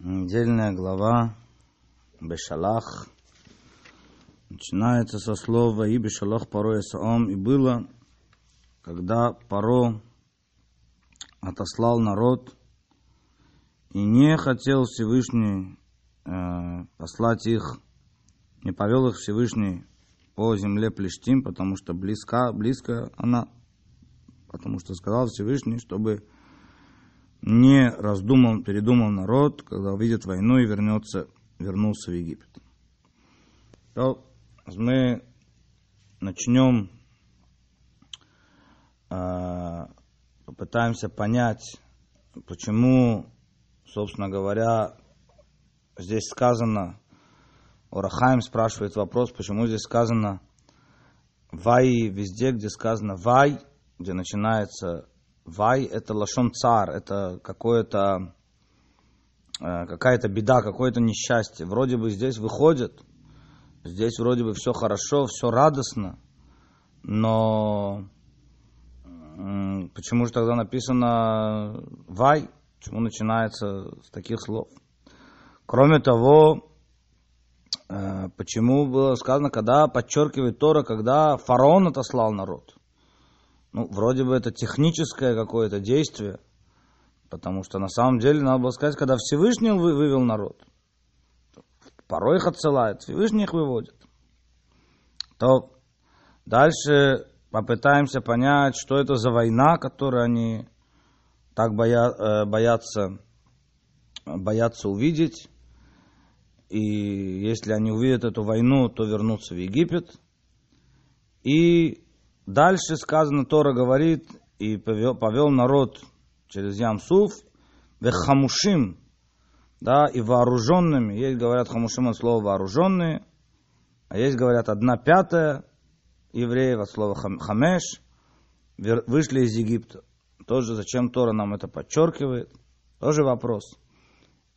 Недельная глава Бешалах. Начинается со слова «И Бешалах Паро Исаом» и было, когда Паро отослал народ и не хотел Всевышний э, послать их, не повел их Всевышний по земле Плештим, потому что близка, близко она, потому что сказал Всевышний, чтобы не раздумал, передумал народ, когда увидит войну и вернется, вернулся в Египет. То мы начнем, э, попытаемся понять, почему, собственно говоря, здесь сказано, Орахаим спрашивает вопрос, почему здесь сказано Вай везде, где сказано Вай, где начинается Вай это лашон цар, это какое-то э, какая-то беда, какое-то несчастье. Вроде бы здесь выходит, здесь вроде бы все хорошо, все радостно, но почему же тогда написано Вай? Почему начинается с таких слов? Кроме того, э, почему было сказано, когда подчеркивает Тора, когда фараон отослал народ? Ну, вроде бы это техническое какое-то действие, потому что на самом деле надо было сказать, когда Всевышний вывел народ, порой их отсылает, Всевышний их выводит, то дальше попытаемся понять, что это за война, которую они так боя, э, боятся, боятся увидеть. И если они увидят эту войну, то вернутся в Египет. И Дальше сказано, Тора говорит, и повел, повел народ через Ямсуф, вехамушим, да, и вооруженными. Есть, говорят, хамушим от слова вооруженные, а есть, говорят, одна пятая евреев от слова хамеш, вышли из Египта. Тоже зачем Тора нам это подчеркивает? Тоже вопрос.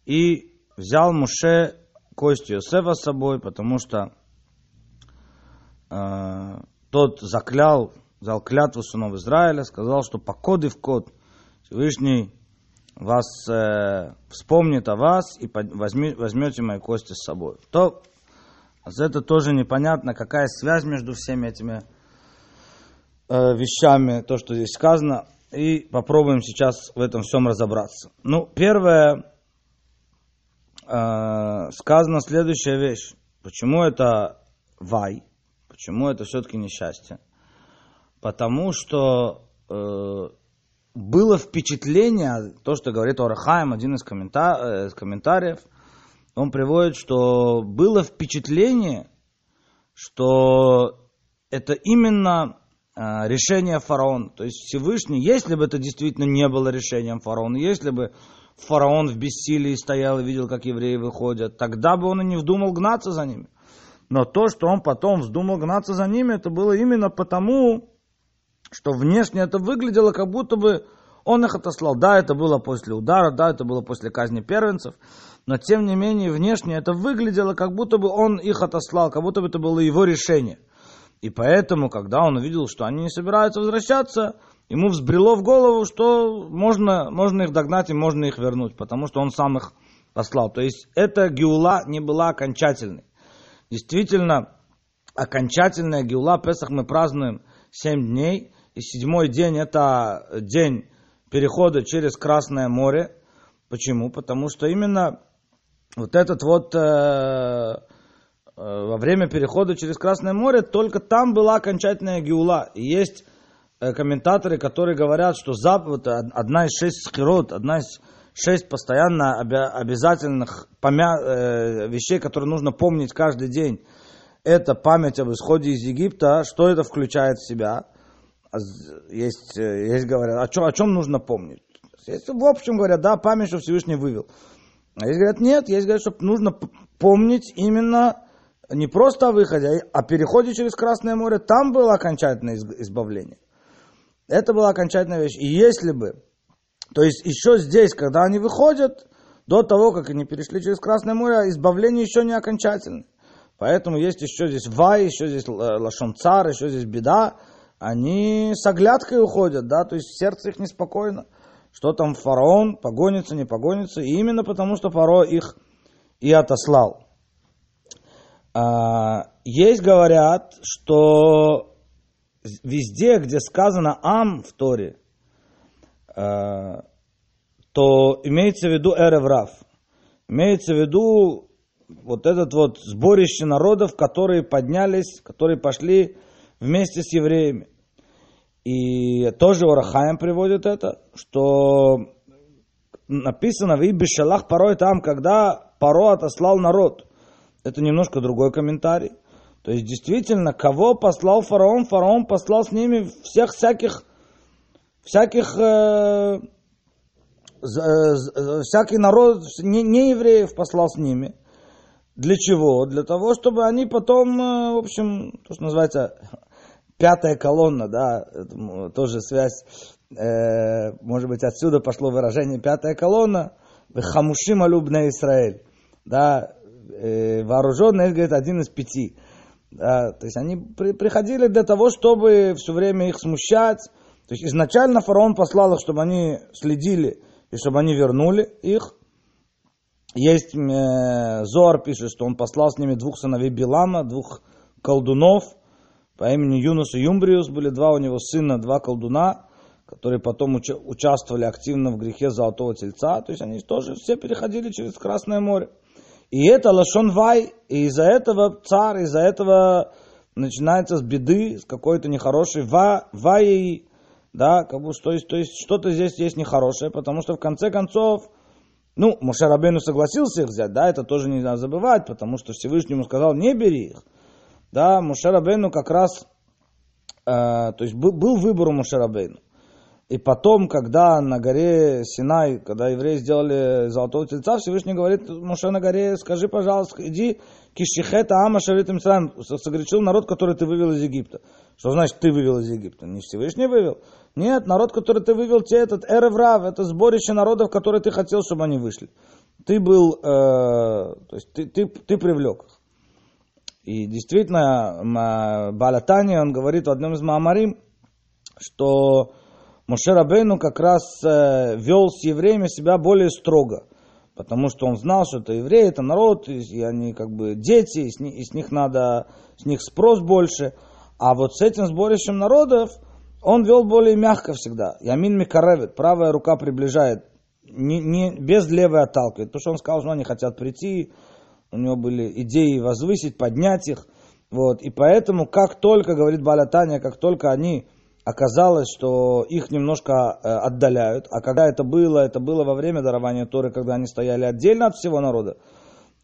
И взял Муше кость Йосефа с собой, потому что э, тот заклял, взял клятву сынов Израиля, сказал, что по коды в код Всевышний вас э, вспомнит о вас и возьми, возьмете мои кости с собой. То это тоже непонятно, какая связь между всеми этими э, вещами, то, что здесь сказано. И попробуем сейчас в этом всем разобраться. Ну, первое, э, сказана следующая вещь. Почему это вай? Почему это все-таки несчастье? Потому что э, было впечатление, то, что говорит Орахаем, один из, комментар, э, из комментариев, он приводит, что было впечатление, что это именно э, решение фараона. То есть Всевышний, если бы это действительно не было решением фараона, если бы фараон в бессилии стоял и видел, как евреи выходят, тогда бы он и не вдумал гнаться за ними. Но то, что он потом вздумал гнаться за ними, это было именно потому, что внешне это выглядело, как будто бы он их отослал. Да, это было после удара, да, это было после казни первенцев, но тем не менее внешне это выглядело, как будто бы он их отослал, как будто бы это было его решение. И поэтому, когда он увидел, что они не собираются возвращаться, ему взбрело в голову, что можно, можно их догнать и можно их вернуть, потому что он сам их послал. То есть эта геула не была окончательной. Действительно, окончательная Геула Песах мы празднуем 7 дней. И седьмой день это день перехода через Красное море. Почему? Потому что именно вот этот вот э, э, во время перехода через Красное море только там была окончательная Геула. И есть э, комментаторы, которые говорят, что заповедь, одна из шесть схирот, одна из шесть постоянно обязательных. Э, вещей, которые нужно помнить каждый день. Это память об исходе из Египта. Что это включает в себя? Есть, э, есть говорят, о чем, о чем нужно помнить? Есть, в общем говорят, да, память, что Всевышний вывел. А есть говорят, нет, есть говорят, что нужно помнить именно не просто о выходе, а о переходе через Красное море. Там было окончательное избавление. Это была окончательная вещь. И если бы то есть еще здесь, когда они выходят, до того, как они перешли через Красное море, избавление еще не окончательно. Поэтому есть еще здесь вай, еще здесь лашон цар, еще здесь беда. Они с оглядкой уходят, да, то есть сердце их неспокойно, что там фараон погонится, не погонится, и именно потому, что фараон их и отослал. А, есть говорят, что везде, где сказано «ам» в Торе, то имеется в виду Эреврав. Имеется в виду вот этот вот сборище народов, которые поднялись, которые пошли вместе с евреями. И тоже Орахаем приводит это, что написано в Ибишалах порой там, когда Паро отослал народ. Это немножко другой комментарий. То есть действительно, кого послал фараон? Фараон послал с ними всех всяких, всяких, э, э, всякий народ, не, не евреев послал с ними. Для чего? Для того, чтобы они потом, э, в общем, то, что называется пятая колонна, да, тоже связь, э, может быть, отсюда пошло выражение пятая колонна, хамушим алюбна Израиль, да, э, вооруженный, говорит, один из пяти. Да, то есть они при, приходили для того, чтобы все время их смущать. То есть изначально фараон послал их, чтобы они следили и чтобы они вернули их. Есть э, Зор пишет, что он послал с ними двух сыновей Билама, двух колдунов по имени Юнус и Юмбриус. Были два у него сына, два колдуна, которые потом уча- участвовали активно в грехе Золотого Тельца. То есть они тоже все переходили через Красное море. И это Лашон Вай, и из-за этого царь, из-за этого начинается с беды, с какой-то нехорошей ва, ваей, да, как бы, то есть, то есть что-то здесь есть нехорошее, потому что в конце концов, ну, Мушарабейну согласился их взять, да, это тоже не надо забывать, потому что Всевышнему сказал, не бери их, да, Мушарабейну как раз, э, то есть был, был выбор у Мушарабейну. И потом, когда на горе Синай, когда евреи сделали золотого тельца, Всевышний говорит, Муше на горе, скажи, пожалуйста, иди кишихета ама шарит Мисраим, согрешил народ, который ты вывел из Египта. Что значит ты вывел из Египта? Не Всевышний вывел? Нет, народ, который ты вывел, те этот Эреврав, это сборище народов, которые ты хотел, чтобы они вышли. Ты был, э, то есть ты, ты, ты привлек их. И действительно, Балатани, он говорит в одном из Маамарим, что Моше Рабейну как раз э, вел с евреями себя более строго, потому что он знал, что это евреи, это народ, и они как бы дети, и с, них, и с них надо, с них спрос больше. А вот с этим сборищем народов он вел более мягко всегда. Ямин Микаревит, правая рука приближает, не, не, без левой отталкивает, потому что он сказал, что они хотят прийти, у него были идеи возвысить, поднять их. Вот. И поэтому, как только, говорит Балятания, как только они оказалось, что их немножко э, отдаляют. А когда это было, это было во время дарования Торы, когда они стояли отдельно от всего народа,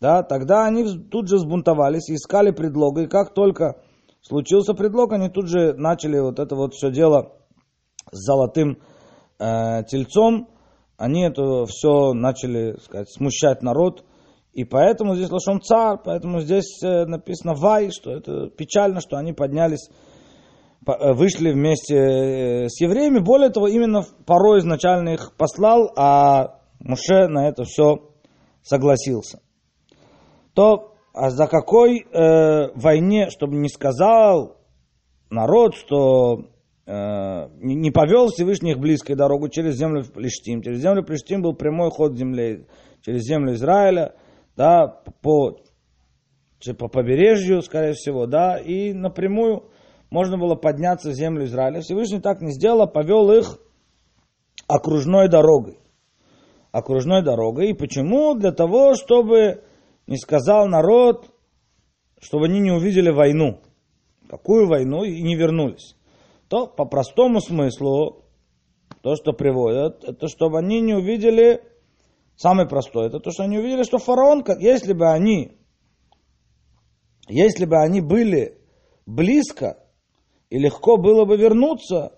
да, тогда они тут же сбунтовались искали предлога. И как только случился предлог, они тут же начали вот это вот все дело с золотым э, тельцом. Они это все начали сказать, смущать народ. И поэтому здесь лошон царь, поэтому здесь э, написано вай, что это печально, что они поднялись вышли вместе э, с евреями. Более того, именно порой изначально их послал, а Муше на это все согласился. То а за какой э, войне, чтобы не сказал народ, что э, не, повел Всевышний их близкой дорогу через землю Плештим. Через землю Плештим был прямой ход земли, через землю Израиля, да, по, по побережью, скорее всего, да, и напрямую можно было подняться в землю Израиля. Всевышний так не сделал, а повел их окружной дорогой. Окружной дорогой. И почему? Для того, чтобы не сказал народ, чтобы они не увидели войну. Какую войну? И не вернулись. То по простому смыслу, то, что приводят, это чтобы они не увидели, самое простое, это то, что они увидели, что фараон, если бы они, если бы они были близко и легко было бы вернуться.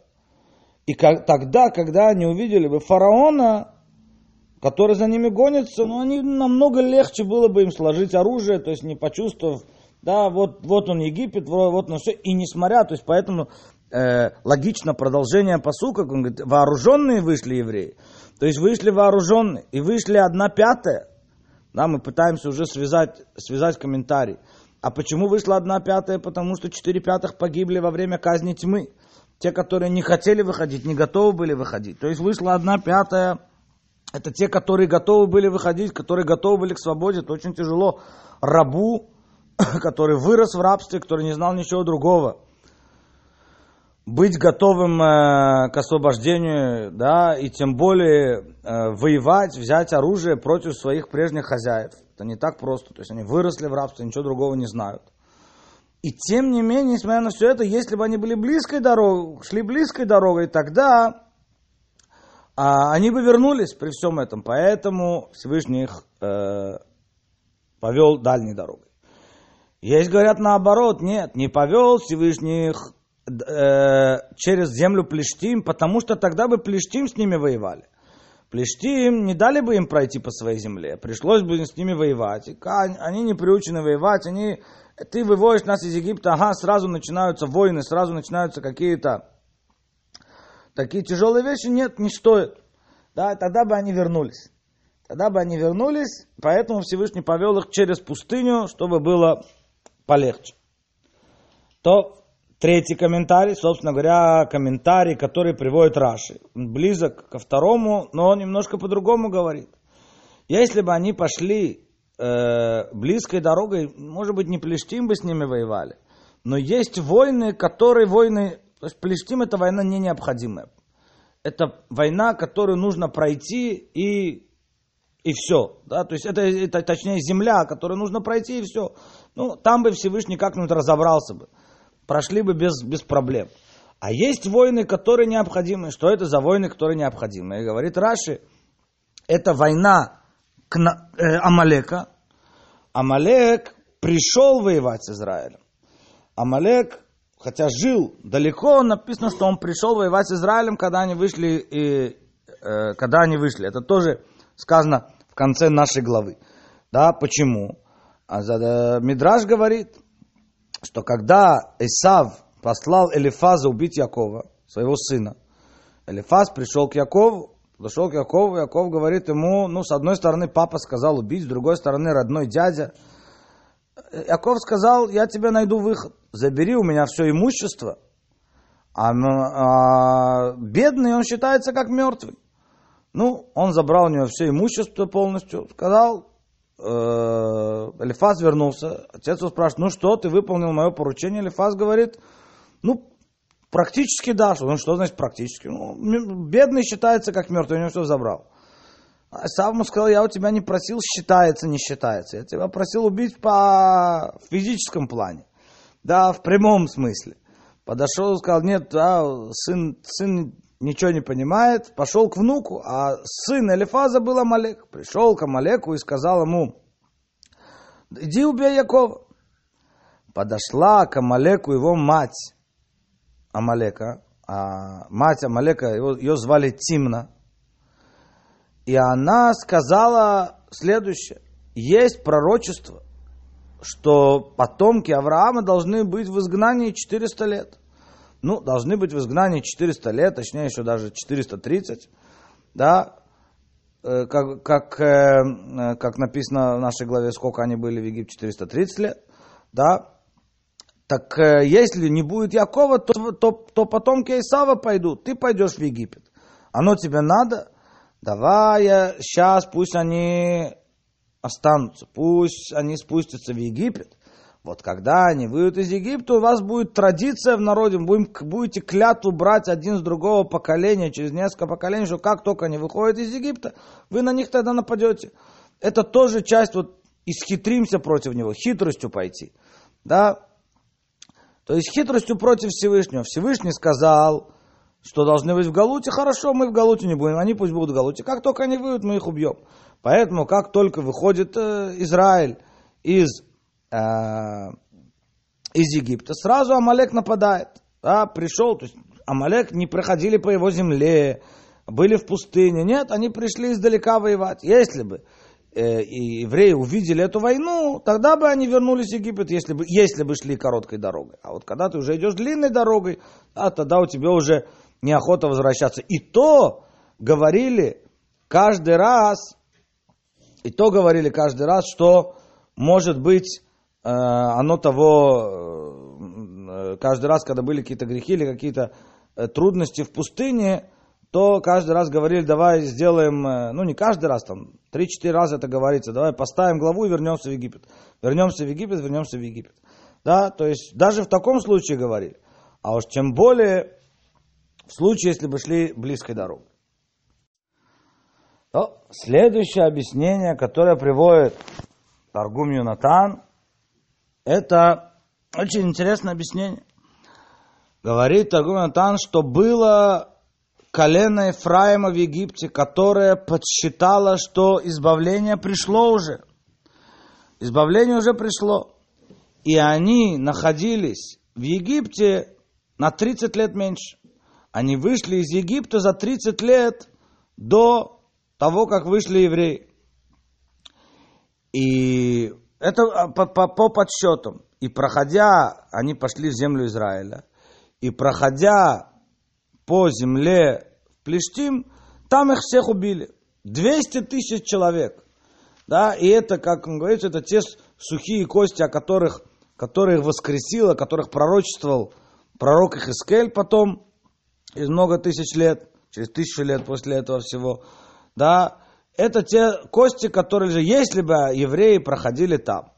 И как, тогда, когда они увидели бы фараона, который за ними гонится, ну, они намного легче было бы им сложить оружие, то есть не почувствовав, да, вот, вот он Египет, вот, вот он все, и несмотря, то есть поэтому э, логично продолжение посука, он говорит, вооруженные вышли евреи, то есть вышли вооруженные, и вышли одна пятая, да, мы пытаемся уже связать, связать комментарий. А почему вышла одна пятая? Потому что четыре пятых погибли во время казни тьмы. те, которые не хотели выходить, не готовы были выходить. То есть вышла одна пятая, это те, которые готовы были выходить, которые готовы были к свободе. Это очень тяжело рабу, который вырос в рабстве, который не знал ничего другого. Быть готовым э, к освобождению, да, и тем более э, воевать, взять оружие против своих прежних хозяев. Это не так просто. То есть они выросли в рабстве, ничего другого не знают. И тем не менее, несмотря на все это, если бы они были близкой дорогой, шли близкой дорогой, тогда а, они бы вернулись при всем этом. Поэтому Всевышний их э, повел дальней дорогой. Есть, говорят, наоборот, нет, не повел Всевышний э, через землю Плештим, потому что тогда бы Плештим с ними воевали. Плештим не дали бы им пройти по своей земле, пришлось бы с ними воевать. И они не приучены воевать, они ты выводишь нас из Египта, ага, сразу начинаются войны, сразу начинаются какие-то такие тяжелые вещи, нет, не стоит. Да, тогда бы они вернулись. Тогда бы они вернулись, поэтому Всевышний повел их через пустыню, чтобы было полегче. То третий комментарий, собственно говоря, комментарий, который приводит Раши. Он близок ко второму, но он немножко по-другому говорит. Если бы они пошли э, близкой дорогой, может быть, не Плештим бы с ними воевали, но есть войны, которые войны, то есть Плештим это война не необходимая. Это война, которую нужно пройти и, и все. Да? То есть это, это точнее земля, которую нужно пройти и все. Ну, там бы Всевышний как-нибудь разобрался бы. Прошли бы без, без проблем. А есть войны, которые необходимы. Что это за войны, которые необходимы? И говорит Раши, это война к э, Амалека. Амалек пришел воевать с Израилем. Амалек, хотя жил далеко, написано, что он пришел воевать с Израилем, когда они вышли, и, э, когда они вышли. Это тоже сказано в конце нашей главы. Да, почему? А за, Мидраж говорит, что когда Исав послал Элифаза убить Якова, своего сына, Элифаз пришел к Якову, Подошел к Якову, Яков говорит ему, ну, с одной стороны, папа сказал убить, с другой стороны, родной дядя. Яков сказал, я тебе найду выход, забери у меня все имущество. А, а бедный, он считается как мертвый. Ну, он забрал у него все имущество полностью, сказал, Элифаз вернулся, отец его спрашивает, ну что, ты выполнил мое поручение? Элифаз говорит, ну, Практически да. Что, ну, что значит практически? Ну, бедный считается как мертвый, у него все забрал. А сам сказал, я у тебя не просил, считается, не считается. Я тебя просил убить по физическом плане. Да, в прямом смысле. Подошел и сказал, нет, да, сын, сын ничего не понимает, пошел к внуку, а сын Элифаза был Амалек. Пришел к Амалеку и сказал ему, иди убей Якова. Подошла к Амалеку его мать Амалека, а мать Амалека, его, ее звали Тимна, и она сказала следующее. Есть пророчество, что потомки Авраама должны быть в изгнании 400 лет. Ну, должны быть в изгнании 400 лет, точнее еще даже 430, да, э, как, как, э, как написано в нашей главе, сколько они были в Египте, 430 лет, да, так э, если не будет Якова, то, то, то потомки Исава пойдут. Ты пойдешь в Египет. Оно тебе надо? Давай сейчас пусть они останутся. Пусть они спустятся в Египет. Вот когда они выйдут из Египта, у вас будет традиция в народе, будем, будете клятву брать один с другого поколения, через несколько поколений, что как только они выходят из Египта, вы на них тогда нападете. Это тоже часть, вот, исхитримся против него, хитростью пойти. Да, то есть хитростью против Всевышнего. Всевышний сказал, что должны быть в Галуте, хорошо, мы в Галуте не будем, они пусть будут в Галуте. Как только они выйдут, мы их убьем. Поэтому, как только выходит э, Израиль из, э, из Египта, сразу Амалек нападает. Да, пришел, то есть Амалек не проходили по его земле, были в пустыне. Нет, они пришли издалека воевать. Если бы Э, и евреи увидели эту войну, тогда бы они вернулись в Египет, если бы, если бы шли короткой дорогой. А вот когда ты уже идешь длинной дорогой, а тогда у тебя уже неохота возвращаться. И то говорили каждый раз, и то говорили каждый раз, что может быть оно того, э, каждый раз, когда были какие-то грехи или какие-то э, трудности в пустыне, то каждый раз говорили, давай сделаем, э, ну не каждый раз, там, три-четыре раза это говорится, давай поставим главу и вернемся в Египет. Вернемся в Египет, вернемся в Египет. Да, то есть даже в таком случае говорили. А уж тем более в случае, если бы шли близкой дорогой. Следующее объяснение, которое приводит Таргум Юнатан, это очень интересное объяснение. Говорит Таргум Юнатан, что было колено Ефраима в Египте, которое подсчитало, что избавление пришло уже. Избавление уже пришло. И они находились в Египте на 30 лет меньше. Они вышли из Египта за 30 лет до того, как вышли евреи. И это а, по, по, по подсчетам. И проходя, они пошли в землю Израиля. И проходя по земле в Плештим, там их всех убили. 200 тысяч человек. Да, и это, как он говорит, это те сухие кости, о которых, которых воскресил, о которых пророчествовал пророк Ихискель потом, из много тысяч лет, через тысячу лет после этого всего. Да, это те кости, которые же, если бы евреи проходили там,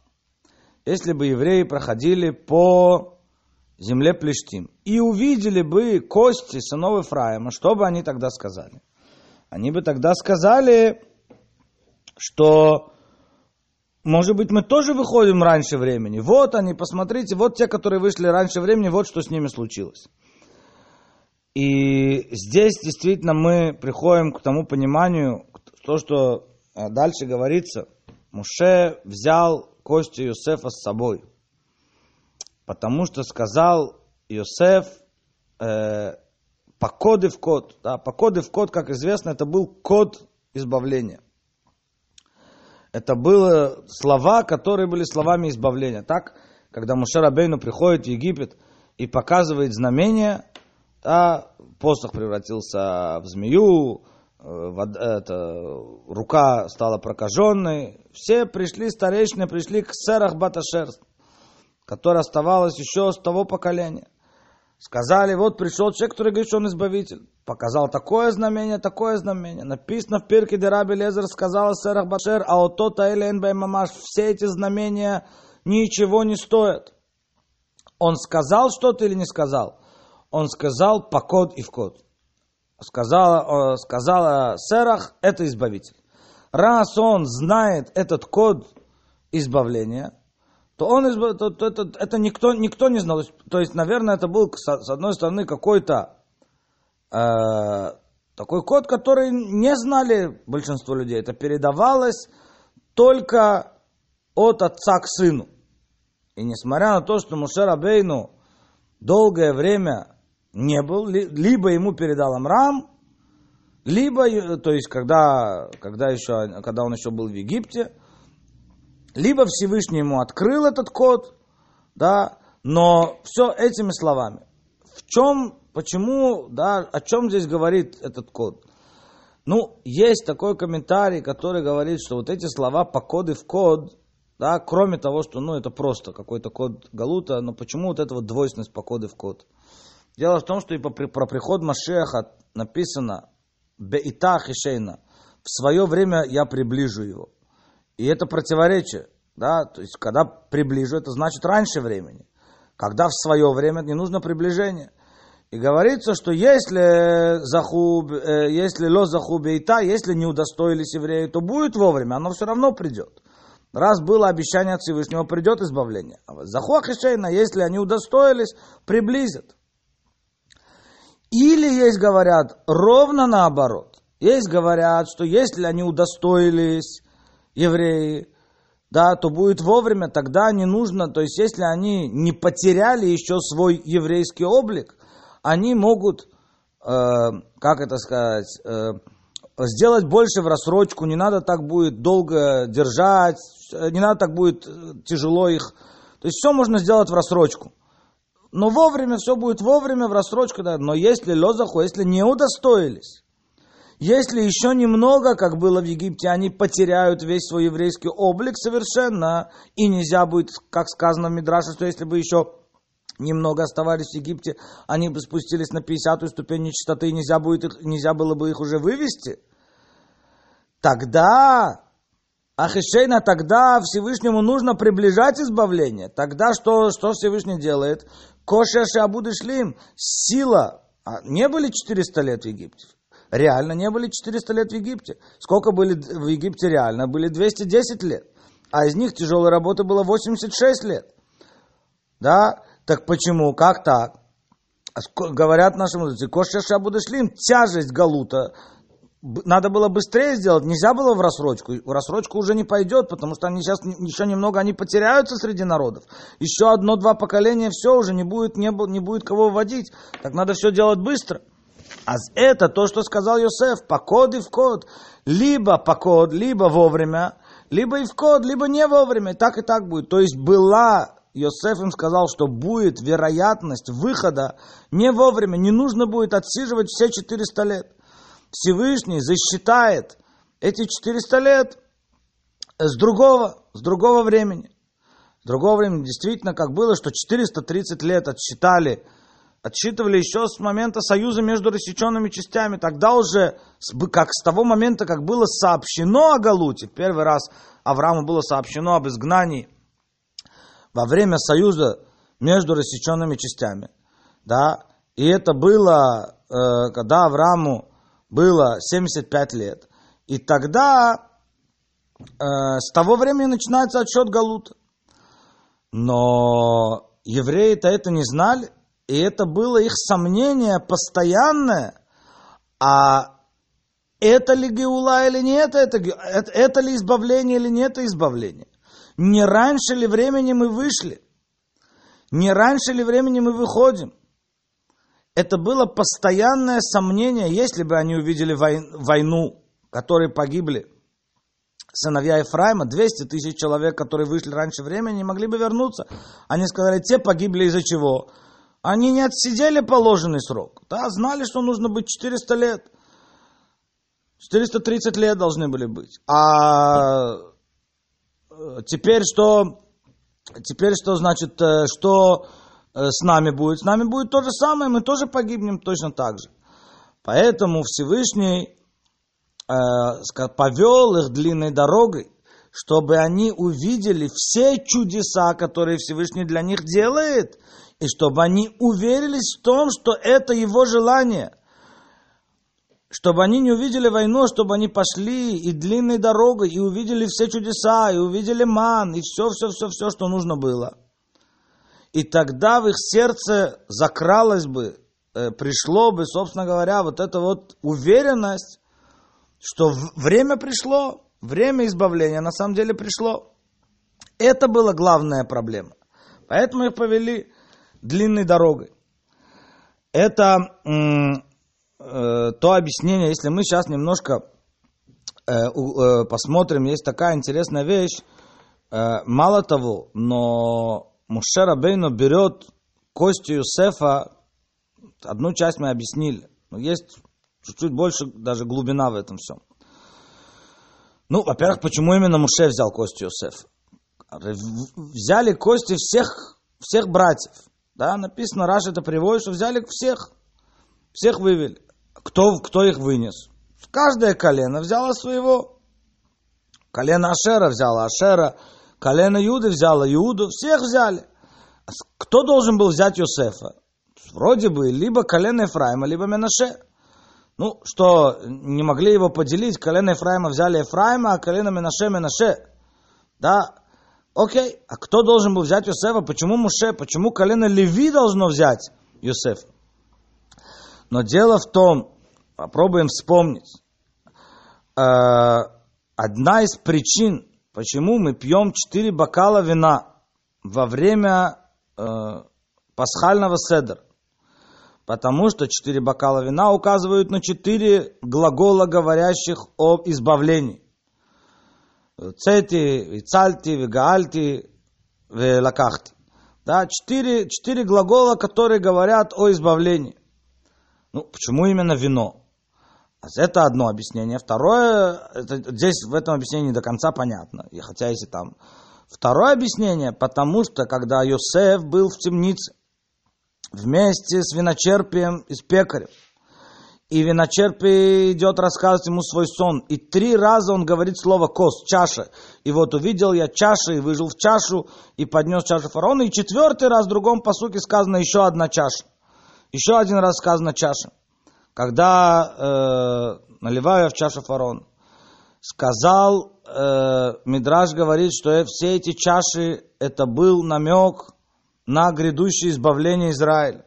если бы евреи проходили по земле Плештим и увидели бы кости сынов Ифраима, что бы они тогда сказали? Они бы тогда сказали, что, может быть, мы тоже выходим раньше времени. Вот они, посмотрите, вот те, которые вышли раньше времени, вот что с ними случилось. И здесь действительно мы приходим к тому пониманию, то, что э, дальше говорится, Муше взял кости Иосифа с собой, потому что сказал Иосиф э, по коды в код. Да, по коды в код, как известно, это был код избавления. Это были слова, которые были словами избавления. Так, когда Муше Рабейну приходит в Египет и показывает знамения, да, посох превратился в змею, э, это, рука стала прокаженной. Все пришли, старейшины пришли к Серах Баташер, которая оставалась еще с того поколения. Сказали, вот пришел человек, который говорит, что он избавитель. Показал такое знамение, такое знамение. Написано в Пирке, где Раби Лезер сказал Серах Башер, а вот то Таэлен Мамаш, все эти знамения ничего не стоят. Он сказал что-то или не сказал? Он сказал по код и в код. Сказала, сказала Серах, это избавитель. Раз он знает этот код избавления, то он избав... то, то, это, это никто, никто не знал. То есть, наверное, это был, с одной стороны, какой-то э, такой код, который не знали большинство людей. Это передавалось только от отца к сыну. И несмотря на то, что Мушер Абейну долгое время не был, либо ему передал Амрам, либо, то есть, когда, когда, еще, когда он еще был в Египте, либо Всевышний ему открыл этот код, да, но все этими словами. В чем, почему, да, о чем здесь говорит этот код? Ну, есть такой комментарий, который говорит, что вот эти слова по коды в код, да, кроме того, что, ну, это просто какой-то код Галута, но почему вот эта вот двойственность по коды в код? Дело в том, что и про приход Машеха написано Беитах и Шейна. В свое время я приближу его. И это противоречие. Да? То есть, когда приближу, это значит раньше времени. Когда в свое время не нужно приближение. И говорится, что если, захуб, э, если ло захуб бейта, если не удостоились евреи, то будет вовремя, оно все равно придет. Раз было обещание от Всевышнего, придет избавление. А Шейна, если они удостоились, приблизят. Или есть, говорят, ровно наоборот. Есть, говорят, что если они удостоились, евреи, да, то будет вовремя, тогда не нужно, то есть если они не потеряли еще свой еврейский облик, они могут, э, как это сказать, э, сделать больше в рассрочку, не надо так будет долго держать, не надо так будет тяжело их. То есть все можно сделать в рассрочку. Но вовремя, все будет вовремя, в рассрочку, да. Но если лозаху, если не удостоились, если еще немного, как было в Египте, они потеряют весь свой еврейский облик совершенно, и нельзя будет, как сказано в Мидраше, что если бы еще немного оставались в Египте, они бы спустились на 50-ю ступень нечистоты, и нельзя, будет их, нельзя было бы их уже вывести, тогда, Ахишейна, тогда Всевышнему нужно приближать избавление. Тогда что, что Всевышний делает? Коша Шабуды Шлим, сила. А не были 400 лет в Египте? Реально не были 400 лет в Египте. Сколько были в Египте реально? Были 210 лет. А из них тяжелой работы было 86 лет. Да? Так почему? Как так? Говорят наши мудрецы, Коша Шабудашлим, тяжесть Галута, надо было быстрее сделать, нельзя было в рассрочку. В рассрочку уже не пойдет, потому что они сейчас еще немного они потеряются среди народов. Еще одно-два поколения, все уже не будет, не, не будет кого вводить. Так надо все делать быстро. А это то, что сказал Йосеф, по код и в код. Либо по код, либо вовремя, либо и в код, либо не вовремя. Так и так будет. То есть была Йосеф им сказал, что будет вероятность выхода не вовремя, не нужно будет отсиживать все 400 лет. Всевышний засчитает эти 400 лет с другого, с другого времени. С другого времени действительно как было, что 430 лет отсчитали, отсчитывали еще с момента союза между рассеченными частями. Тогда уже, как с того момента, как было сообщено о Галуте, первый раз Аврааму было сообщено об изгнании – во время союза между рассеченными частями. Да? И это было, э, когда Аврааму было 75 лет. И тогда э, с того времени начинается отсчет Галута. Но евреи-то это не знали, и это было их сомнение постоянное, а это ли Геула или нет, это, это, это ли избавление или нет это избавление. Не раньше ли времени мы вышли? Не раньше ли времени мы выходим? Это было постоянное сомнение, если бы они увидели войну, в которой погибли сыновья Ефраима, 200 тысяч человек, которые вышли раньше времени, не могли бы вернуться. Они сказали, те погибли из-за чего? Они не отсидели положенный срок. Да, знали, что нужно быть 400 лет. 430 лет должны были быть. А теперь что, теперь что значит, э, что э, с нами будет? С нами будет то же самое, мы тоже погибнем точно так же. Поэтому Всевышний э, повел их длинной дорогой, чтобы они увидели все чудеса, которые Всевышний для них делает, и чтобы они уверились в том, что это его желание – чтобы они не увидели войну, а чтобы они пошли и длинной дорогой, и увидели все чудеса, и увидели ман, и все, все, все, все, что нужно было. И тогда в их сердце закралось бы, э, пришло бы, собственно говоря, вот эта вот уверенность, что время пришло, время избавления на самом деле пришло. Это была главная проблема. Поэтому их повели длинной дорогой. Это э, то объяснение, если мы сейчас немножко э, э, посмотрим, есть такая интересная вещь, э, мало того, но Муше Рабейну берет кости Юсефа, одну часть мы объяснили, но есть чуть-чуть больше даже глубина в этом всем. Ну, во-первых, почему именно Муше взял кости Юсефа? Взяли кости всех, всех братьев. Да, написано, Раш это приводит, что взяли всех, всех вывели. Кто, кто их вынес? Каждое колено взяло своего. Колено Ашера взяло Ашера, колено Юды взяло Иуду, всех взяли. Кто должен был взять Йосефа? Вроде бы либо колено Ефраима, либо Менаше. Ну, что, не могли его поделить, колено Ефраима взяли Ефраима, а колено Менаше Менаше. Да, окей, а кто должен был взять Йосефа? Почему Муше? Почему колено Леви должно взять Йосефа? Но дело в том, попробуем вспомнить, э, одна из причин, почему мы пьем четыре бокала вина во время э, пасхального седра. Потому что четыре бокала вина указывают на четыре глагола, говорящих об избавлении. Цети, вицальти, вигаальти, велакахти. Да, четыре, четыре глагола, которые говорят о избавлении. Ну, почему именно вино? Это одно объяснение. Второе, это, здесь в этом объяснении до конца понятно. И хотя если там... Второе объяснение, потому что когда Йосеф был в темнице, вместе с виночерпием и с пекарем. И виночерпий идет рассказывать ему свой сон. И три раза он говорит слово «кос», «чаша». И вот увидел я чашу и выжил в чашу, и поднес чашу фараону. И четвертый раз в другом посуке сказано еще одна чаша. Еще один раз сказано чаша. Когда э, наливаю я в чашу фараона, сказал, э, Мидраж говорит, что все эти чаши, это был намек на грядущее избавление Израиля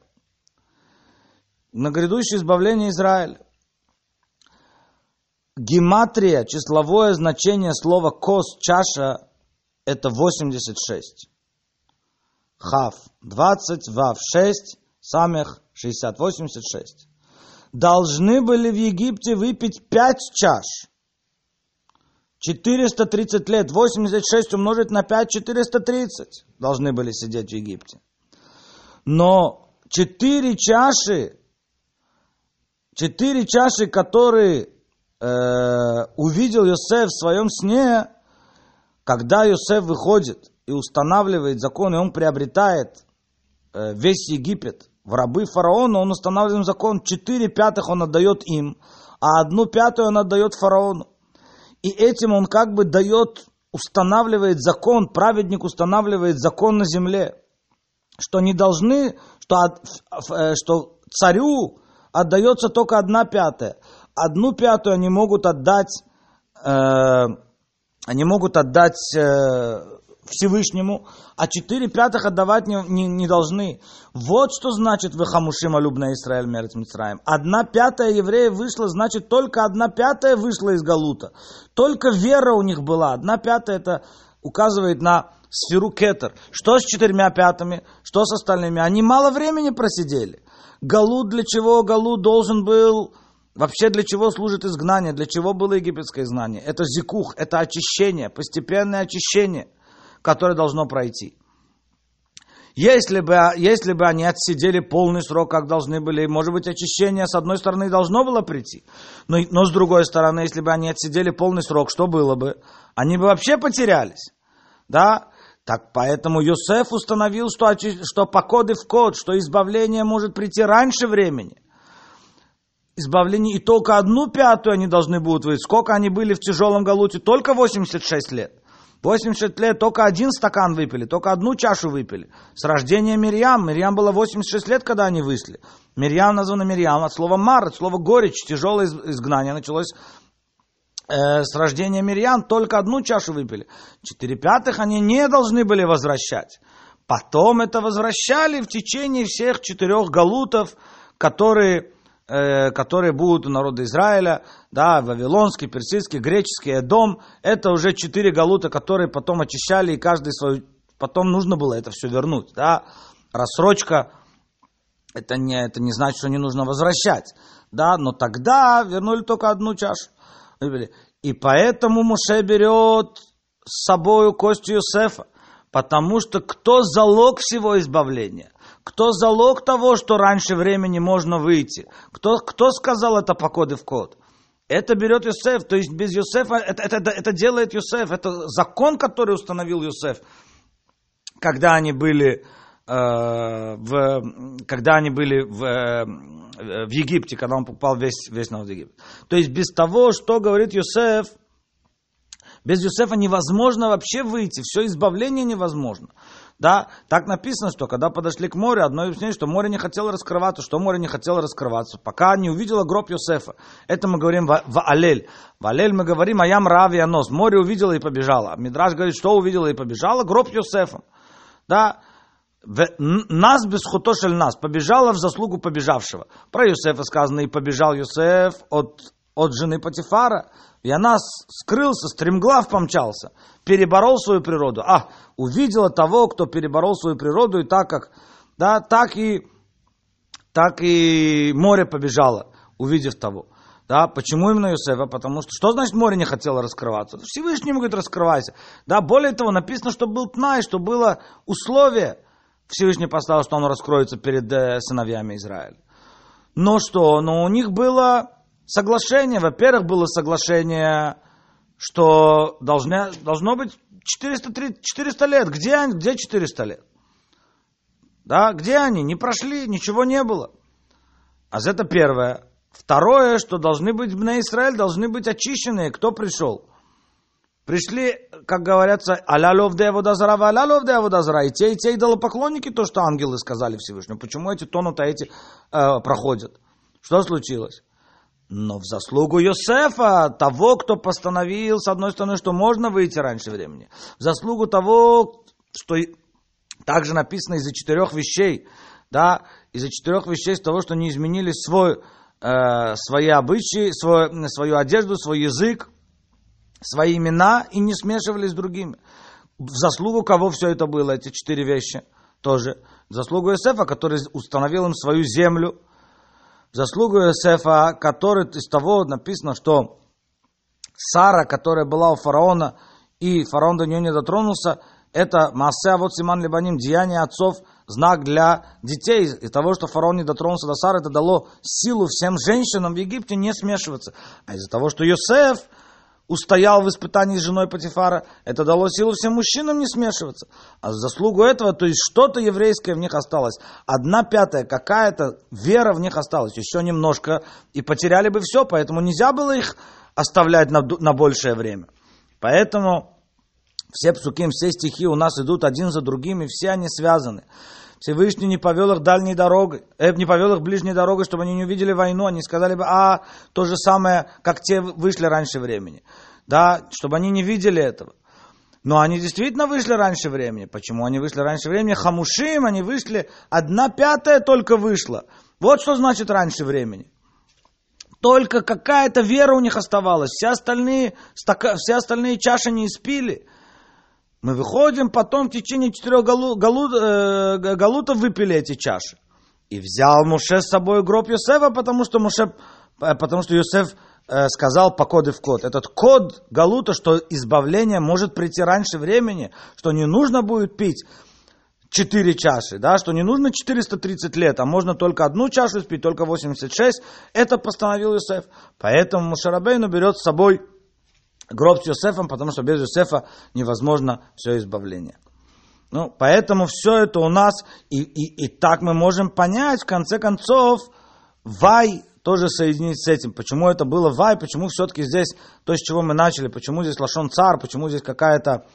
на грядущее избавление Израиля. Гематрия, числовое значение слова кос, чаша, это 86. Хав 20, Вав 6, Самех 60, 86. Должны были в Египте выпить 5 чаш. 430 лет, 86 умножить на 5, 430 должны были сидеть в Египте. Но 4 чаши четыре чаши, которые э, увидел Йосеф в своем сне, когда Йосеф выходит и устанавливает закон, и он приобретает э, весь Египет в рабы фараона, он устанавливает закон, четыре пятых он отдает им, а одну пятую он отдает фараону. И этим он как бы дает, устанавливает закон, праведник устанавливает закон на земле, что не должны, что, э, что царю отдается только одна пятая. Одну пятую они могут отдать, э, они могут отдать э, Всевышнему, а четыре пятых отдавать не, не, не должны. Вот что значит «Вехамушима любна Израиль мерец Мицраем». Одна пятая евреев вышла, значит, только одна пятая вышла из Галута. Только вера у них была. Одна пятая это указывает на сферу кетер. Что с четырьмя пятыми, что с остальными? Они мало времени просидели. Галут для чего? Галут должен был... Вообще для чего служит изгнание? Для чего было египетское изгнание? Это зикух, это очищение, постепенное очищение, которое должно пройти. Если бы, если бы они отсидели полный срок, как должны были, может быть, очищение с одной стороны должно было прийти, но, но с другой стороны, если бы они отсидели полный срок, что было бы? Они бы вообще потерялись. Да? Так поэтому Йосеф установил, что, что по коды в код, что избавление может прийти раньше времени. Избавление, и только одну пятую они должны будут выйти. Сколько они были в тяжелом галуте? Только 86 лет. 80 лет только один стакан выпили, только одну чашу выпили. С рождения Мирьям. Мирьям было 86 лет, когда они вышли. Мирьям названа Мирьям от слова мар, от слова горечь. Тяжелое изгнание началось э, с рождения Мирьян только одну чашу выпили. Четыре пятых они не должны были возвращать. Потом это возвращали в течение всех четырех галутов, которые, которые будут у народа Израиля, да, вавилонский, персидский, греческий, Эдом. Это уже четыре галута, которые потом очищали, и каждый свой... Потом нужно было это все вернуть, да. Рассрочка, это не, это не значит, что не нужно возвращать, да, но тогда вернули только одну чашу. И поэтому Муше берет с собой кость Юсефа, потому что кто залог всего избавления? Кто залог того, что раньше времени можно выйти? Кто, кто сказал это по коду в код? Это берет Юсеф, то есть без Юсефа, это, это, это делает Юсеф, это закон, который установил Юсеф, когда они были, э, в, когда они были в, Э, в Египте, когда он попал весь, весь народ Египет. То есть без того, что говорит Юсеф, без Юсефа невозможно вообще выйти, все избавление невозможно. Да, так написано, что когда подошли к морю, одно объяснение, что море не хотело раскрываться, что море не хотело раскрываться, пока не увидела гроб Юсефа. Это мы говорим в, в Алель. В Алель мы говорим, аям рави анос. Море увидела и побежала. Мидраж говорит, что увидела и побежала? Гроб Юсефа. Да, нас без хутошель нас, побежала в заслугу побежавшего. Про Юсефа сказано, и побежал Юсеф от, от жены Патифара, и она скрылся, стремглав помчался, переборол свою природу. А, увидела того, кто переборол свою природу, и так как, да, так и, так и море побежало, увидев того. Да, почему именно Юсефа? Потому что, что значит море не хотело раскрываться? Всевышний ему говорит, раскрывайся. Да, более того, написано, что был тнай, что было условие – Всевышний поставил, что он раскроется перед э, сыновьями Израиля. Но что? Но у них было соглашение. Во-первых, было соглашение, что должны, должно быть 400, 400 лет. Где, где 400 лет? Да, где они? Не прошли, ничего не было. А это первое. Второе, что должны быть на Израиль, должны быть очищенные. Кто пришел? Пришли, как говорятся, алялов де водозара, алялов де водозара. И те, и те идолопоклонники, то, что ангелы сказали Всевышнему. Почему эти тонут, а эти э, проходят? Что случилось? Но в заслугу Йосефа, того, кто постановил, с одной стороны, что можно выйти раньше времени, в заслугу того, что также написано из-за четырех вещей, да, из-за четырех вещей, из того, что не изменили свой, э, свои обычаи, свой, свою одежду, свой язык, свои имена и не смешивались с другими. В заслугу кого все это было, эти четыре вещи? Тоже. В заслугу Иосифа, который установил им свою землю. Заслугу Иосифа, который из того написано, что Сара, которая была у фараона, и фараон до нее не дотронулся, это Маасе вот Симан Либаним, деяние отцов, знак для детей. Из того, что фараон не дотронулся до Сары, это дало силу всем женщинам в Египте не смешиваться. А из-за того, что Йосеф устоял в испытании с женой Патифара, это дало силу всем мужчинам не смешиваться. А за заслугу этого, то есть что-то еврейское в них осталось. Одна пятая, какая-то вера в них осталась. Еще немножко, и потеряли бы все, поэтому нельзя было их оставлять на, на большее время. Поэтому все псуким, все стихи у нас идут один за другим, и все они связаны. Всевышний не повел их дальней дорогой, э, не повел их ближней дорогой, чтобы они не увидели войну, они сказали бы, а, то же самое, как те вышли раньше времени. Да, чтобы они не видели этого. Но они действительно вышли раньше времени. Почему они вышли раньше времени? Хамушим, они вышли, одна пятая только вышла. Вот что значит раньше времени. Только какая-то вера у них оставалась. Все остальные, все остальные чаши не испили. Мы выходим, потом в течение четырех галу, галу, э, галутов выпили эти чаши. И взял Муше с собой гроб Йосефа, потому что Муше, э, потому что Йосеф э, сказал по коды в код. Этот код Галута, что избавление может прийти раньше времени, что не нужно будет пить четыре чаши, да, что не нужно 430 лет, а можно только одну чашу спить, только 86, это постановил Йосеф. Поэтому Мушарабейну берет с собой гроб с Йосефом, потому что без Йосефа невозможно все избавление. Ну, поэтому все это у нас, и, и, и так мы можем понять, в конце концов, Вай тоже соединить с этим. Почему это было Вай, почему все-таки здесь то, с чего мы начали, почему здесь Лашон Цар, почему здесь какая-то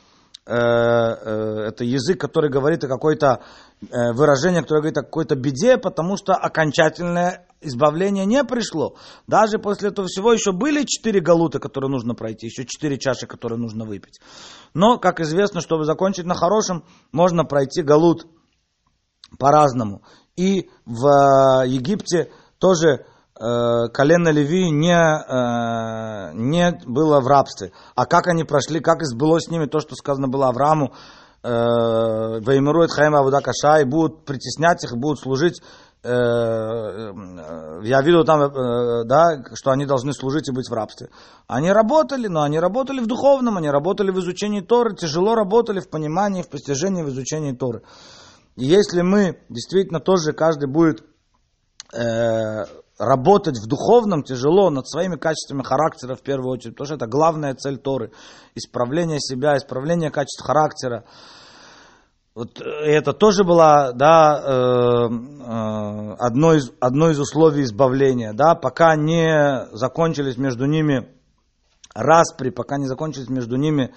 это язык, который говорит о какой-то э, выражение, которое говорит о какой-то беде, потому что окончательное избавление не пришло. Даже после этого всего еще были четыре галута, которые нужно пройти, еще четыре чаши, которые нужно выпить. Но, как известно, чтобы закончить на хорошем, можно пройти галут по-разному. И в Египте тоже Э, колено Леви не, э, не было в рабстве. А как они прошли, как сбылось с ними то, что сказано было Аврааму, э, Ваймирует Хайма Авуда Каша, и будут притеснять их, будут служить я видел там, да, что они должны служить и быть в рабстве. Они работали, но они работали в духовном, они работали в изучении Торы, тяжело работали в понимании, в постижении, в изучении Торы. И если мы действительно тоже, каждый будет работать в духовном тяжело над своими качествами характера в первую очередь, потому что это главная цель Торы. Исправление себя, исправление качеств характера. Вот это тоже было да, э, э, одно, из, одно из условий избавления. Да, пока не закончились между ними распри, пока не закончились между ними,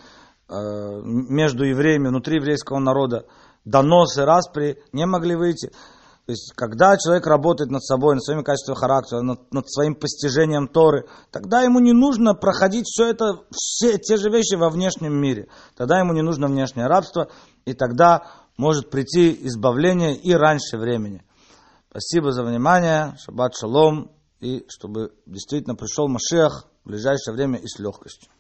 э, между евреями, внутри еврейского народа, доносы, распри не могли выйти. То есть, когда человек работает над собой, над своими качествами характера, над, над своим постижением Торы, тогда ему не нужно проходить все это, все те же вещи во внешнем мире. Тогда ему не нужно внешнее рабство, и тогда может прийти избавление и раньше времени. Спасибо за внимание, шаббат шалом, и чтобы действительно пришел Машех в ближайшее время и с легкостью.